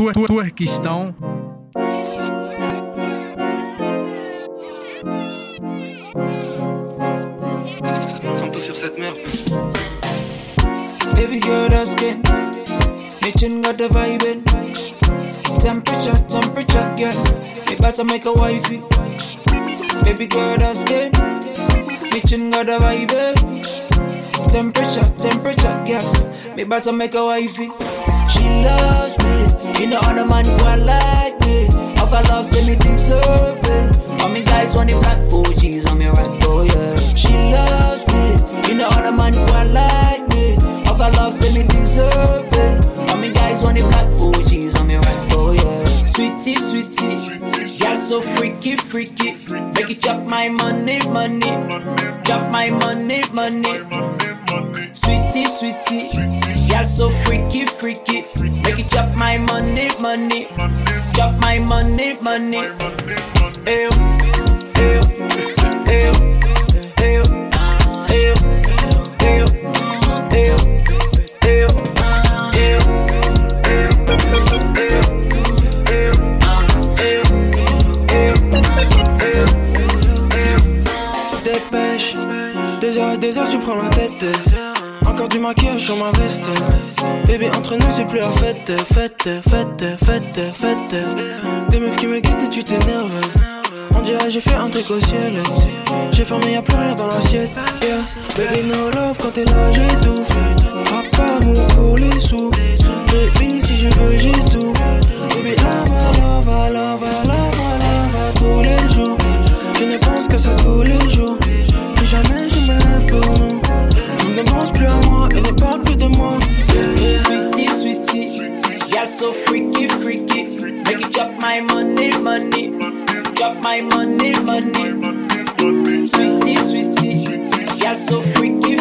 Tuerquistão. Santo sur cette merde. Baby girl, that skin. Bitchin' got the vibe in. Temperature, temperature, girl. Me better make a wifey. Baby girl, that skin. Bitchin' got the vibe in. Temperature, temperature, girl. Me better make a wifey. She loves me. You know other man who I like me. Of her love, say me deserving. All me guys on the black 4G's on me right, oh yeah. She loves me. You know other man who I like me. Of her love, say me deserving. All me guys on the black 4G's on me right, oh yeah. Sweetie, sweetie. Girl so freaky, freaky. Make it chop my money, money. Chop my money, money. Sweetie, sweetie. Girl so freaky, freaky. Make it chop my money, money. Chop my money, money. Dépêche, des heures, tu prends la sur ma veste. Bébé, entre nous, c'est plus la fête. Fête, fête, fête, fête. Des meufs qui me guettent et tu t'énerves. On dirait j'ai fait un truc au ciel. J'ai fermé, y'a plus rien dans l'assiette. Yeah. Baby, no love, quand t'es là, j'étouffe. Pas amour pour les sous. Baby, si je veux, j'ai tout. Baby, lava, lava, lava, lava, lava, tous les jours. Je ne pense qu'à ça tous les jours. Plus jamais je me lève pour nous. Il ne pense plus à moi et ne parle plus de moi. Sweetie, sweetie. Girl so freaky, freaky. Make it chop my money, money. Chop my money, money. Sweetie, sweetie. Girl so freaky.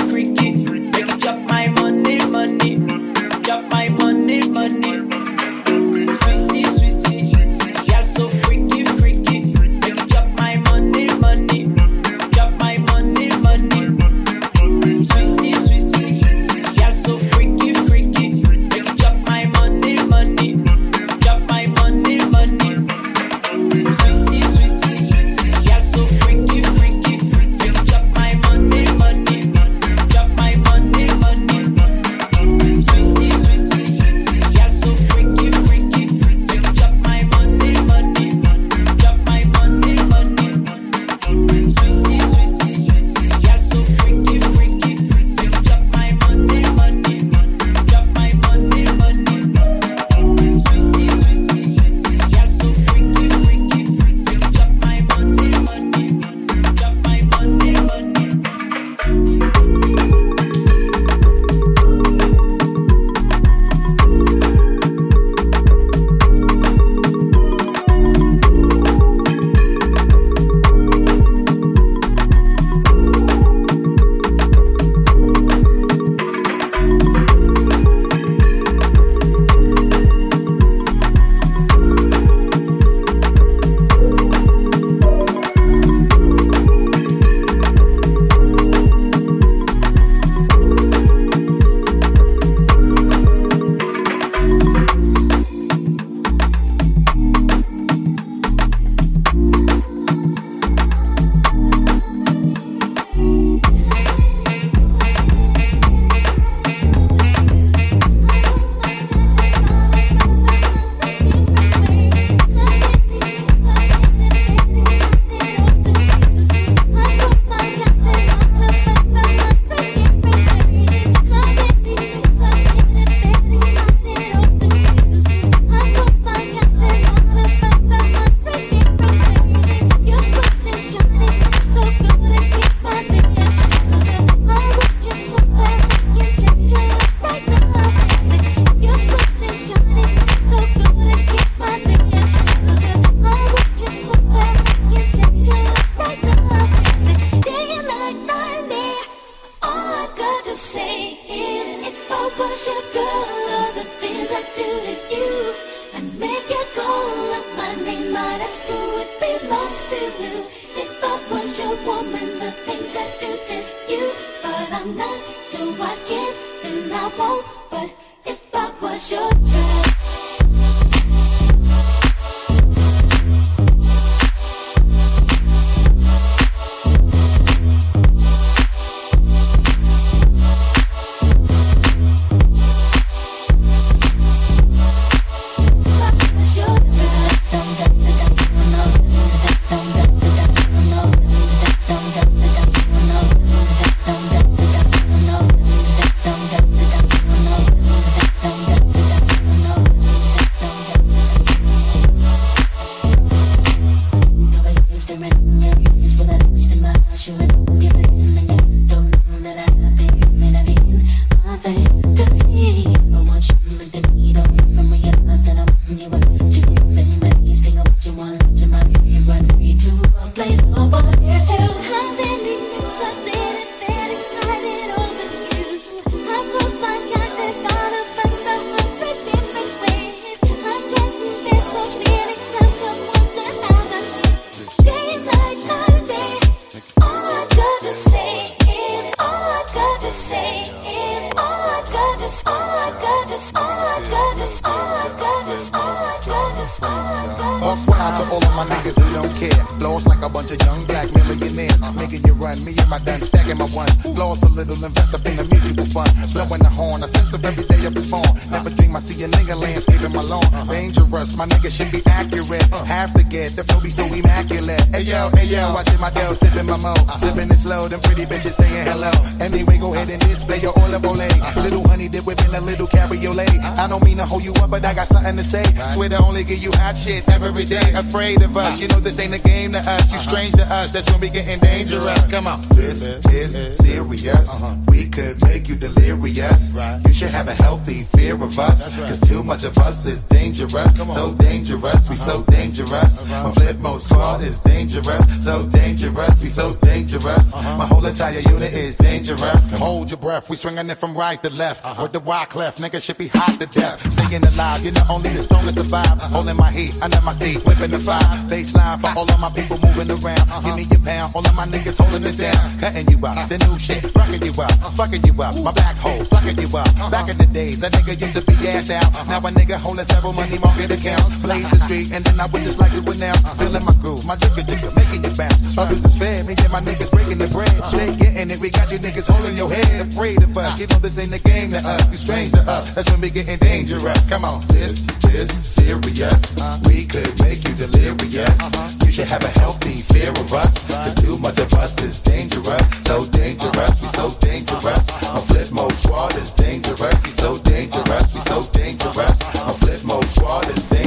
Dangerous. We so dangerous. My Flipmode Squad is dangerous. So dangerous. We so dangerous. Uh-huh. My whole entire unit is dangerous. Hold your breath. We swinging it from right to left. Uh-huh. With the rock left. Nigga should be hot to death. Staying alive. You're not only the strongest survive. Uh-huh. Holding my heat under my seat. Whipping the fire. Baseline for all of my people moving around. Give me your pound. All of my niggas holding it down. Cutting you out. The new shit. Rocking you out. Fucking you up. My black hole. Sucking you up. Back in the days. A nigga used to be ass out. Now a nigga holding several money market accounts. Blaze the street. And then I would just like to announce. Feeling my groove. My jigger jigger. Making you bounce. Others is fair. Me and my niggas breaking the bread. Uh-huh. They getting it. We got you niggas holding your head. Afraid of us. You know this ain't a game to us. You strange to us. That's when we getting dangerous. Come on. This is serious. Uh-huh. We could make you delirious. Uh-huh. You should have a healthy fear of us. Cause too much of us is dangerous. So dangerous. We so dangerous. My Flipmode Squad is dangerous. We so dangerous. We so dangerous. My Flipmode Squad is dangerous.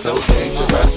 So dangerous.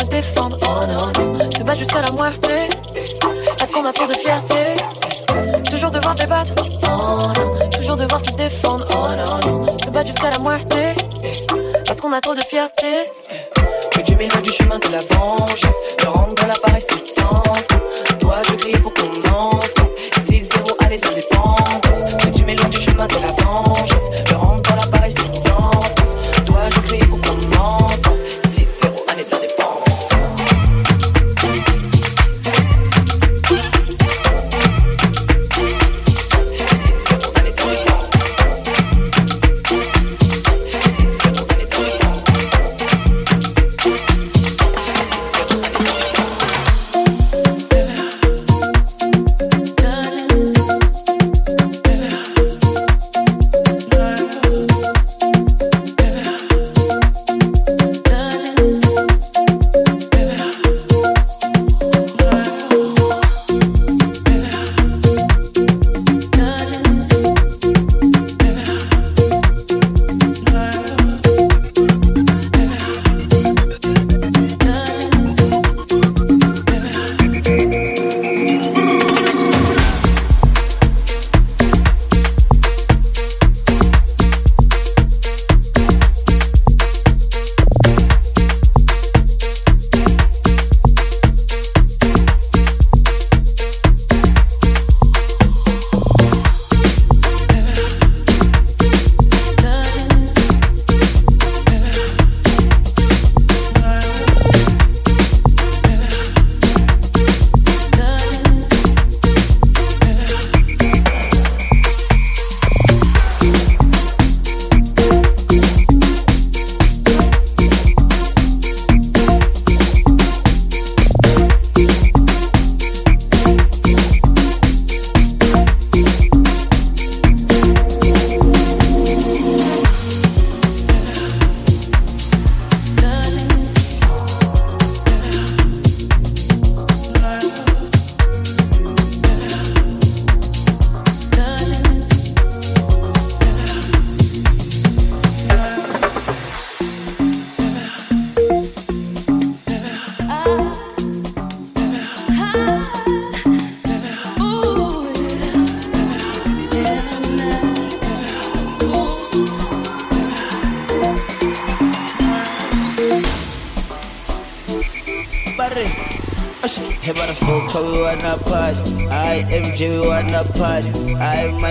Se défendre, oh non, non. Se battre jusqu'à la muerte. Est-ce qu'on a trop de fierté? Toujours devoir débattre, oh non. Toujours devoir se défendre, oh non, non. Se battre jusqu'à la muerte. Parce qu'on a trop de fierté? Que Dieu m'éloigne du chemin de la vengeance.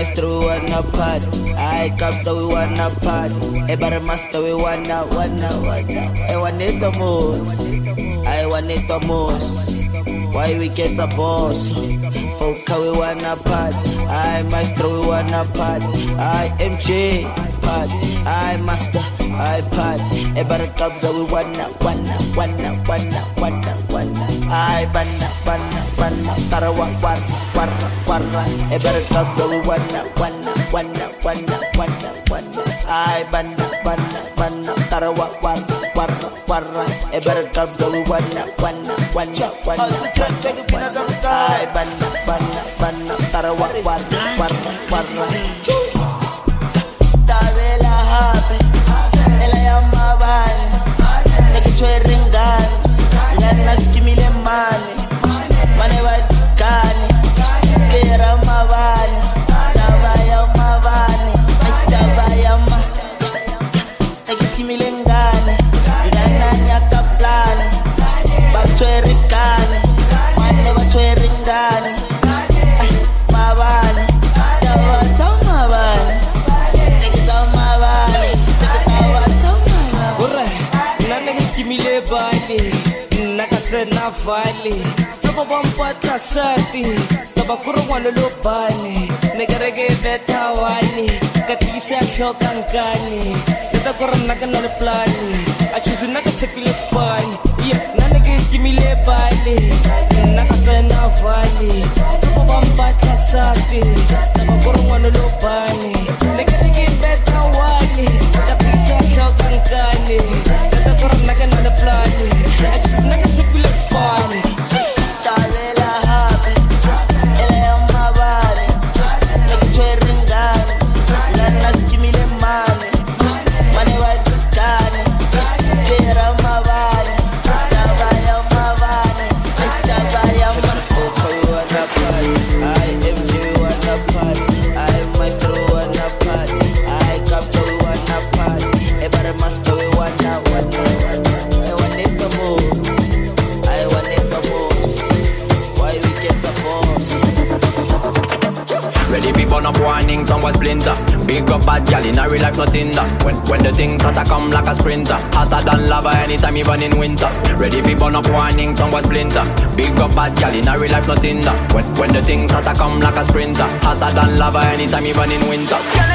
Maestro we wanna party. I Kapsa we wanna party. Eh, hey, Master we wanna wanna wanna. I want it the most. I want it the most. Why we get a boss? Folk we wanna party. I Maestro we wanna party. I MJ party. I Master. I. Hey, eh, but Kapsa we wanna wanna wanna wanna wanna wanna. I banna banna banna tarawa warra warra warra ever comes a wanna wanna wanna wanna wanna wanna I banna banna banna tarawa warra warra warra ever comes a wanna wanna wanna wanna wanna I banna banna banna tarawa warra warra warra chocan cañi. Yo te corro en que no le playa. Bad gal in a real life, nothing that. When, when the things start to come like a sprinter, hotter than lava anytime, even in winter.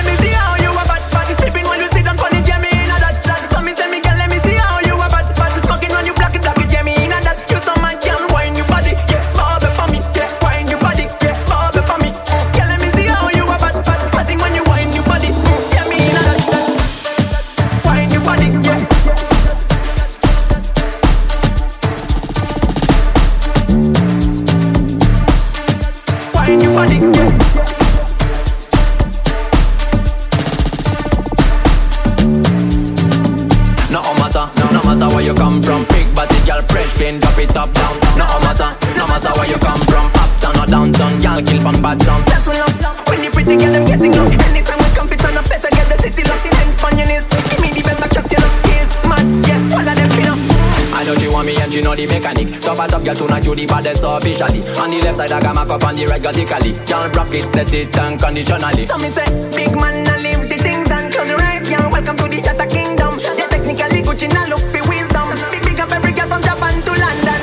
on the radically. Rock it, set it unconditionally. So me say, big man, I live the things and close your eyes, y'all. Welcome to the Shatter Kingdom. Yeah, technically Gucci, now look for wisdom. Big, big up every girl from Japan to London.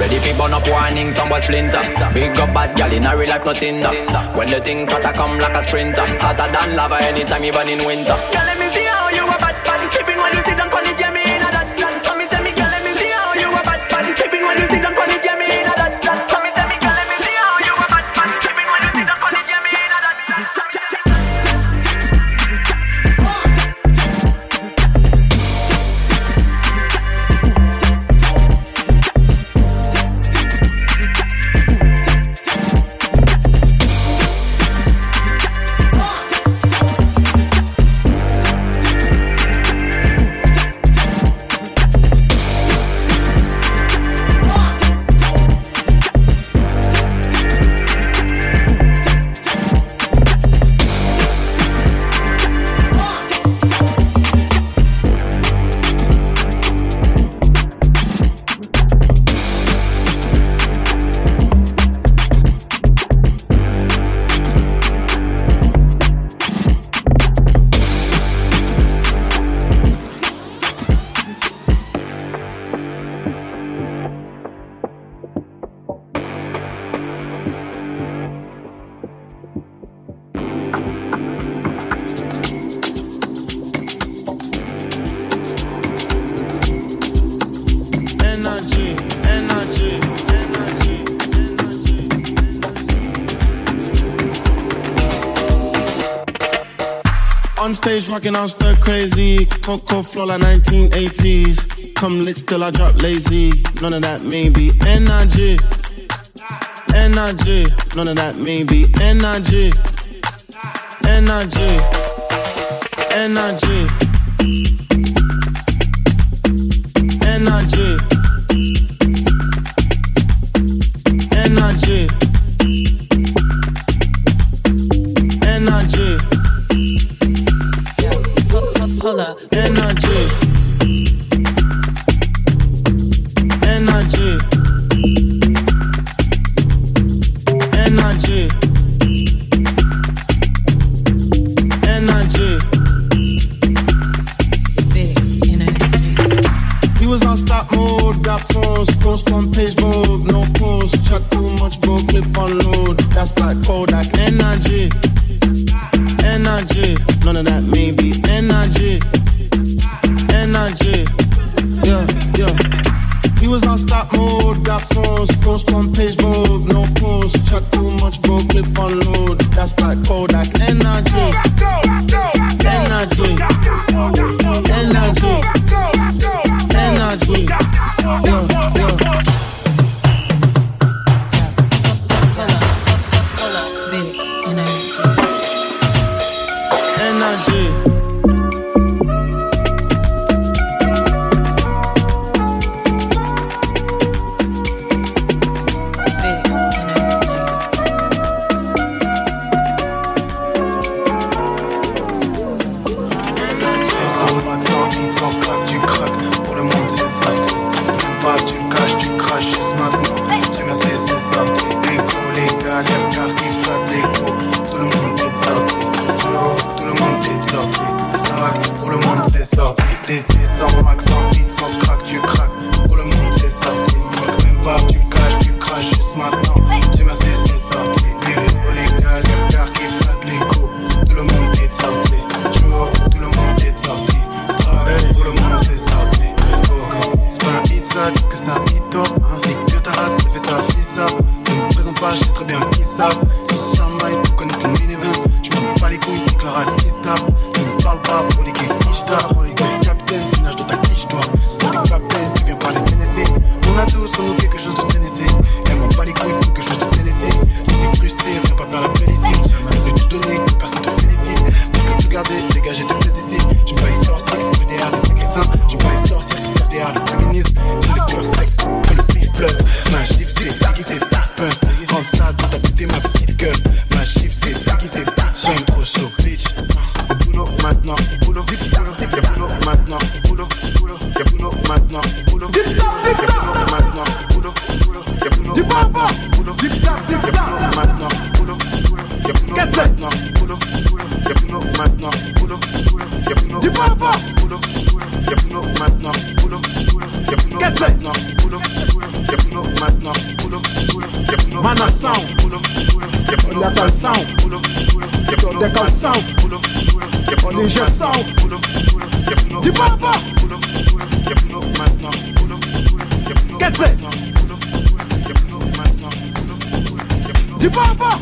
Ready for burn up warning, some boy splinter. Big up bad gal in a real life, nothing. When the things hotter come like a sprinter, hotter than lava anytime, even in winter. Girl, let me stage rocking out stir crazy. Coco flow like 1980s. Come lit still I drop lazy. None of that maybe energy. Energy. None of that maybe energy. Energy. Energy. page road, no post. Chat too much, bro, clip unload. That's like Kodak energy. maintenant, boulot. maintenant, boulot. boulot maintenant, boulot. maintenant, boulot. boulot maintenant, boulot. maintenant, maintenant, maintenant, maintenant, maintenant, Quer dizer, de bomba!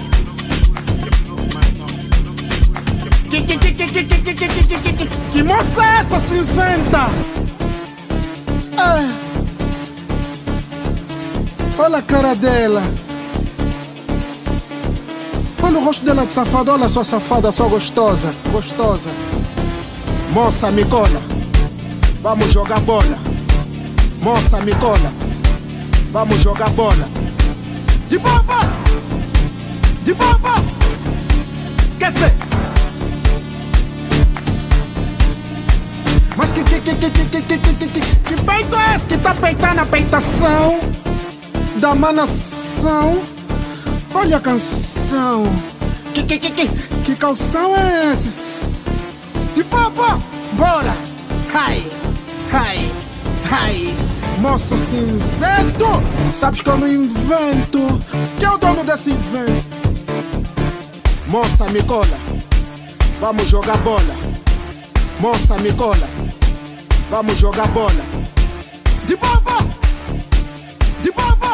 Que, que, que, que, que, que, que, que, que, que, que, que moça é essa cinzenta? Ah. Olha a cara dela. Olha o rosto dela de safado, olha só safada, só gostosa, gostosa. Moça, me cola, vamos jogar bola. Moça, me cola. Vamos jogar bola. De bomba! De bomba! Quer dizer. Mas que, que, que, que, que, que, que, que, que peito é esse que tá peitando a peitação da manação? Olha a canção. Que, que, que, que, que calção é esses? De bomba! Bora! Hi! Hi! Hi! moço cinzento. Sabes que eu não invento, quem é o dono desse invento. Moça, me cola, vamos jogar bola. Moça, me cola, vamos jogar bola. De bomba, de bomba.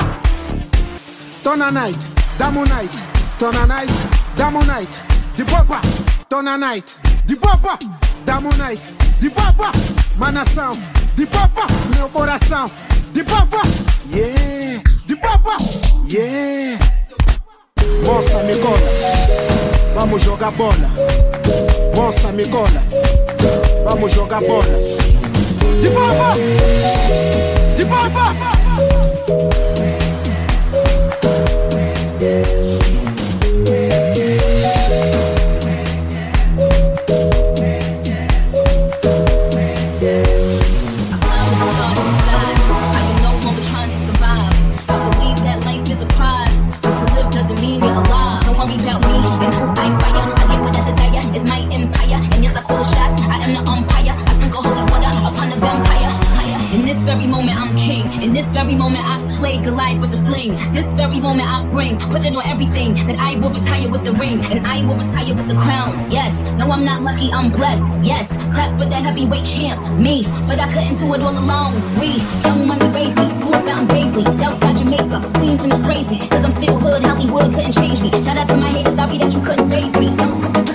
Tona night, damo night. Tona night, damo night. De bomba, tona night. De bomba, damo night. De bomba, manação de papa meu coração, de papa yeah, de papa yeah. Moça me cola, vamos jogar bola. Moça me cola, vamos jogar bola. De papa de baba. very moment I slay Goliath with a sling. This very moment I bring, put it on everything. That I will retire with the ring, and I will retire with the crown. Yes, no, I'm not lucky, I'm blessed. Yes, clap for that heavyweight champ, me. But I couldn't do it all alone. We, young money raised me, grew up in Baisley, Southside Jamaica, Queens, and it's crazy. Cause I'm still hood, Hollywood couldn't change me. Shout out to my haters, sorry that you couldn't raise me. Young.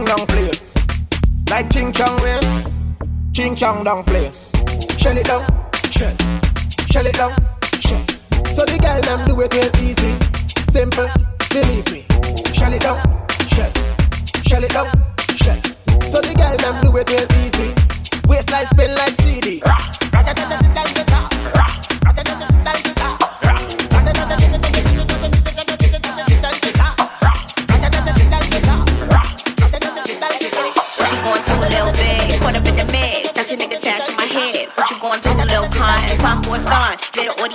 Ching dong place. Like ching chong waves, ching chong dong place. Shell it down, shell, shell it down, shell. So the girl them do it real easy, simple, believe me. Shell it down, shell, shell it down, shell. So the girl them do it real easy, waistline spin like CD. Rah.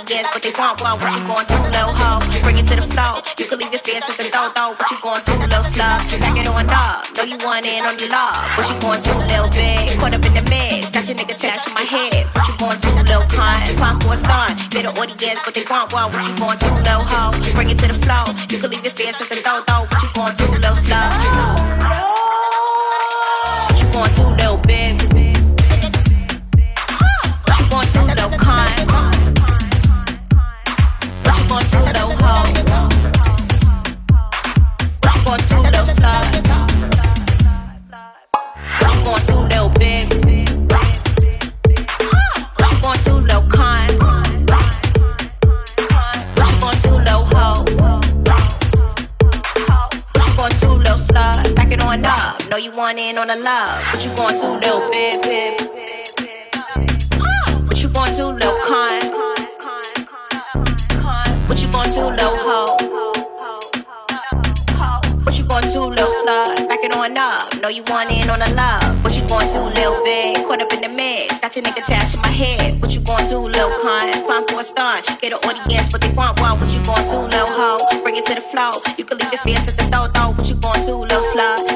Audience, but they want one. What you going to a little hoe? Bring it to the floor. You can leave your fears at the door, though. What you going to a little slug? Back it on up. Know you want in on the love. What you going to a little bit? Caught up in the mix. Got your nigga attached to my head. What you going to a little con? Pop for a stun. Get an audience, but they want one. What you going to a little hoe? Bring it to the floor. You can leave your fears at the door, though. What you going to want in on the love. What you going to, do, little bit? What you going to, little con? What you going to, do, little hoe? What you going to, do, little slut? Back it on up. Know you want in on the love. What you going to, little bit? Caught up in the mix. Got your nigga attached to my head. What you going to, do, little con? Climb for a stun. Get an audience, but they want one. What you going to, do, little hoe? Bring it to the flow. You can leave the fears at the door, though. What you going to, do, little slut?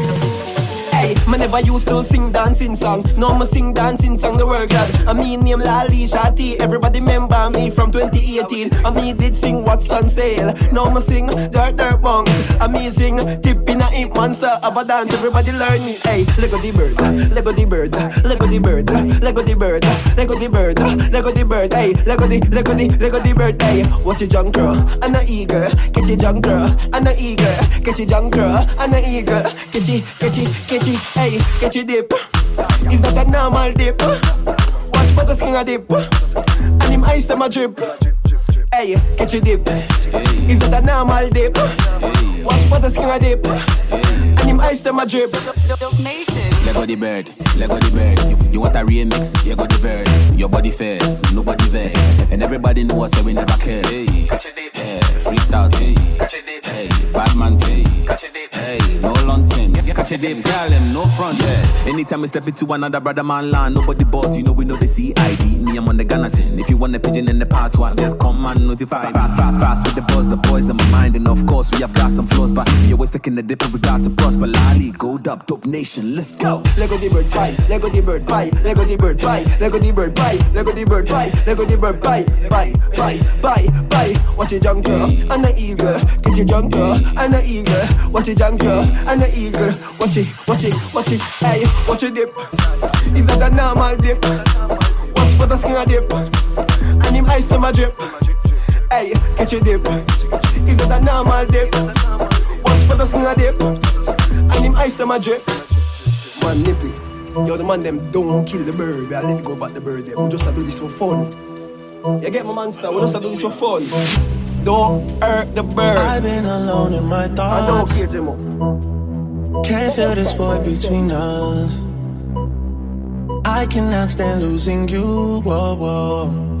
me never used to sing dancing song. No, me sing dancing song. The word God. I mean name Lali Shati. Everybody remember me from 2018. I me did sing what's on sale. Now me sing dirt dirt bongs. Amazing tip in a imp monster of a dance. Everybody learn it. Hey, Lego the bird, Lego the bird, Lego the bird, Lego the bird, Lego the bird, Lego the bird. Hey, Lego the Lego the Lego the bird. Hey, watch your junk girl and a eager. Catch your junk girl and a eager. Catch your junk girl and a eager. Catch it, catch it, catch it. Hey, catch your dip. It's not a normal dip. Watch butter skin a dip. And him ice them a drip. Hey, catch your dip. It's not a normal dip. Watch butter skin a dip. And him ice them a drip. Lego the bird, Lego the bird. You, you want a remix? You got the verse. Your body fares, nobody vex, and everybody knows so we never cares. Hey, hey, freestyle hey, hey, bad man hey, hey, no long time. Catch a dip, girl, them no front. Yeah. Anytime we step into another brother man line, nobody boss. You know we know the CID. Me, I'm on the Ghana scene. If you want a pigeon in the part one, just come and notify. Fast, fast, fast with the buzz, the boys in my mind, and of course we have got some flaws, but we always taking the dip and we got to prosper. Lali, gold up, dope nation, let's go. Lego the bird pie, Lego the bird pie, Lego the bird pie, Lego the bird pie, Lego the bird pie, Lego the bird pie, pie, pie, pie, pie. Watch your junk girl and the eagle, get your junk girl and the eagle. Watch your junk girl and the eagle. Watch it, watch it, watch it. Hey, watch your dip. Is that a normal dip? Watch butter skin a dip, and him ice them a drip. Hey, catch your dip. Is that a normal dip? Watch butter skin a dip, and him ice them a drip. Man, nippy. Yo, the man them don't kill the bird. I let it go back the bird. Them. We just a do this for fun. You get my monster? We just a do this for fun. Don't hurt the bird. I've been alone in my I don't thoughts. care. Can't feel this void between us. I cannot stand losing you. Whoa, whoa.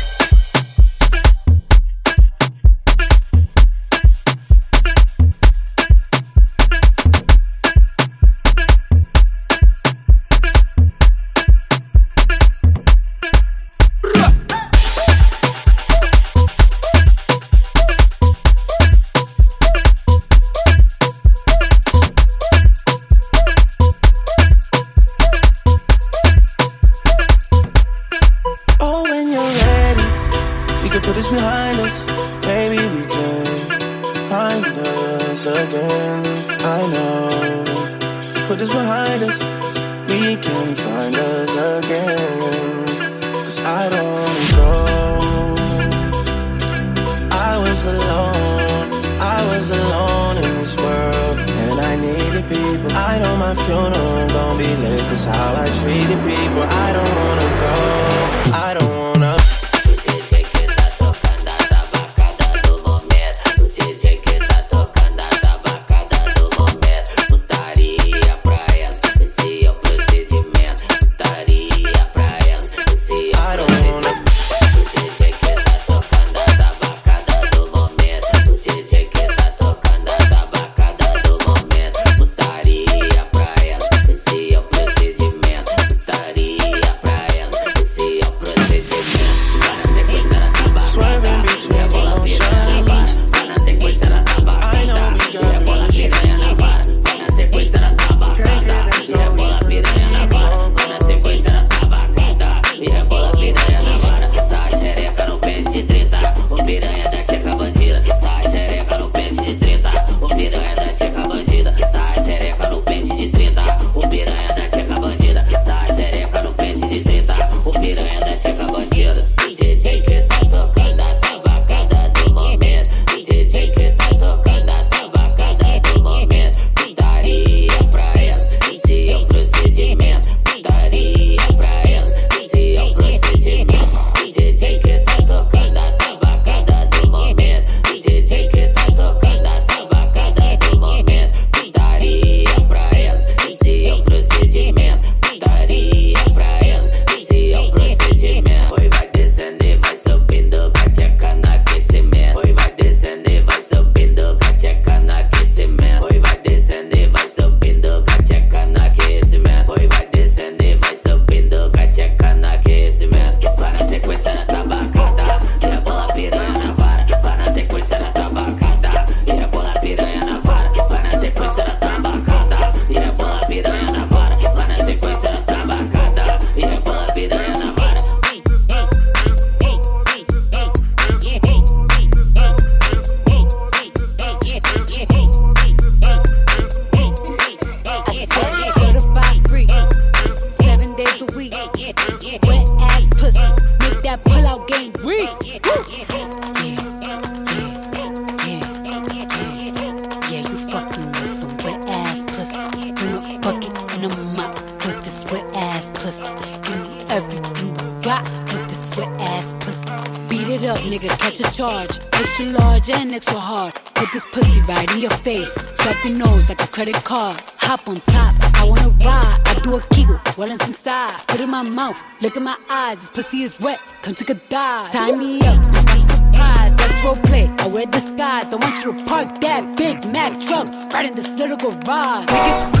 Know my funeral gon' oh, be lit, cause how I treated people. I don't wanna go, I look in my eyes. This pussy is wet, come take a dive. Tie me up I'm role play. I wear disguise. I want you to park that Big Mac truck right in this little garage.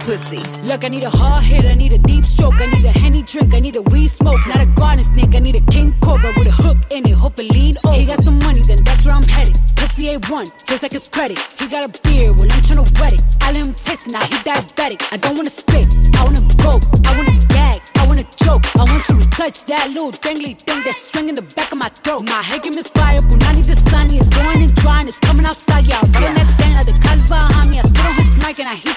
pussy. Look, I need a hard hit, I need a deep stroke, I need a henny drink, I need a weed smoke, not a garden snake, I need a king cobra with a hook in it, hope it lean over. He got some money, then that's where I'm headed. Pussy A1, just like his credit. He got a beard, well I'm tryna wet it. I let him taste now he diabetic. I don't wanna spit, I wanna go, I wanna gag, I wanna choke. I want you to touch that little dangly thing that's swinging the back of my throat. My head can misfire, Punani the sunny, it's going and drying, it's coming outside, yeah.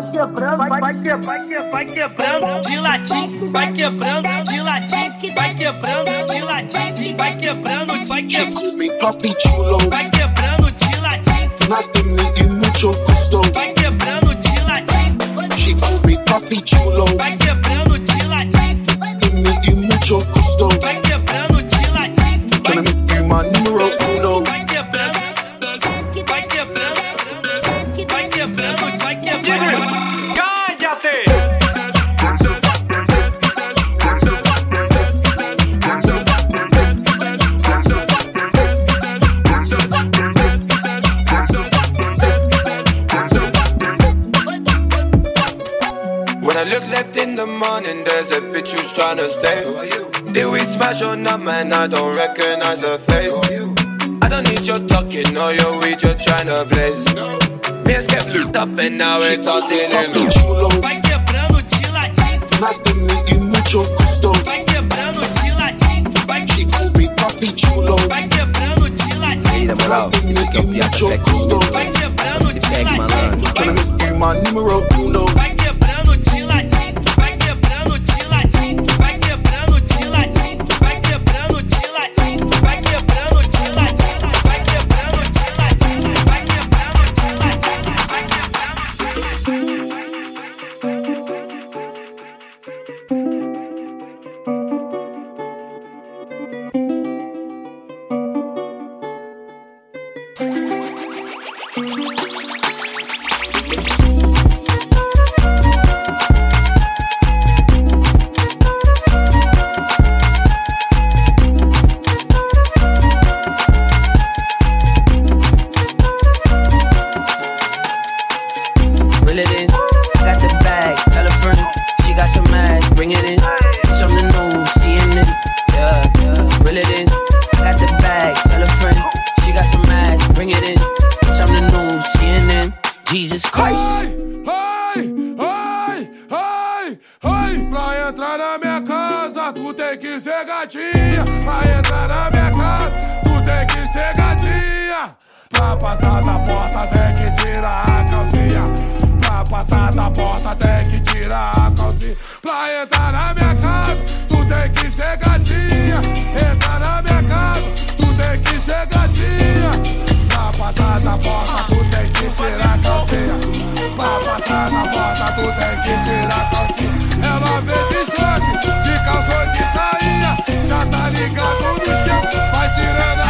vai quebrando, vai, vai, que- vai, que- vai quebrando de latim, vai quebrando de latim, vai quebrando de latim, vai quebrando, vai quebrando. Me papi chulo. Vai quebrando de latim. Nice to meet you, mucho gusto. Vai quebrando de latim. She called me papi chulo. Vai quebrando de latim. Nice to meet you, mucho gusto. Vai quebrando a bitch who's tryna stay. Did we smash or not, man? I don't recognize her face. I don't need your talking or your weed, you're tryna blaze. No. Me and Skep looked up and now it's all in Papi chulo. Vai quebrando de latim. Nice to meet you, mucho gusto. Vai quebrando de latim. Vai She called me papi chulo. Vai quebrando de latim. Nice to meet you, mucho gusto. Vai quebrando de latim. Tryna make you my numero uno. Passar da porta, tu tem que tirar a calcinha. Pra passar na porta, tu tem que tirar a calcinha. Ela vem de short, de calça ou de sainha. Já tá ligado no esquema, vai tirando a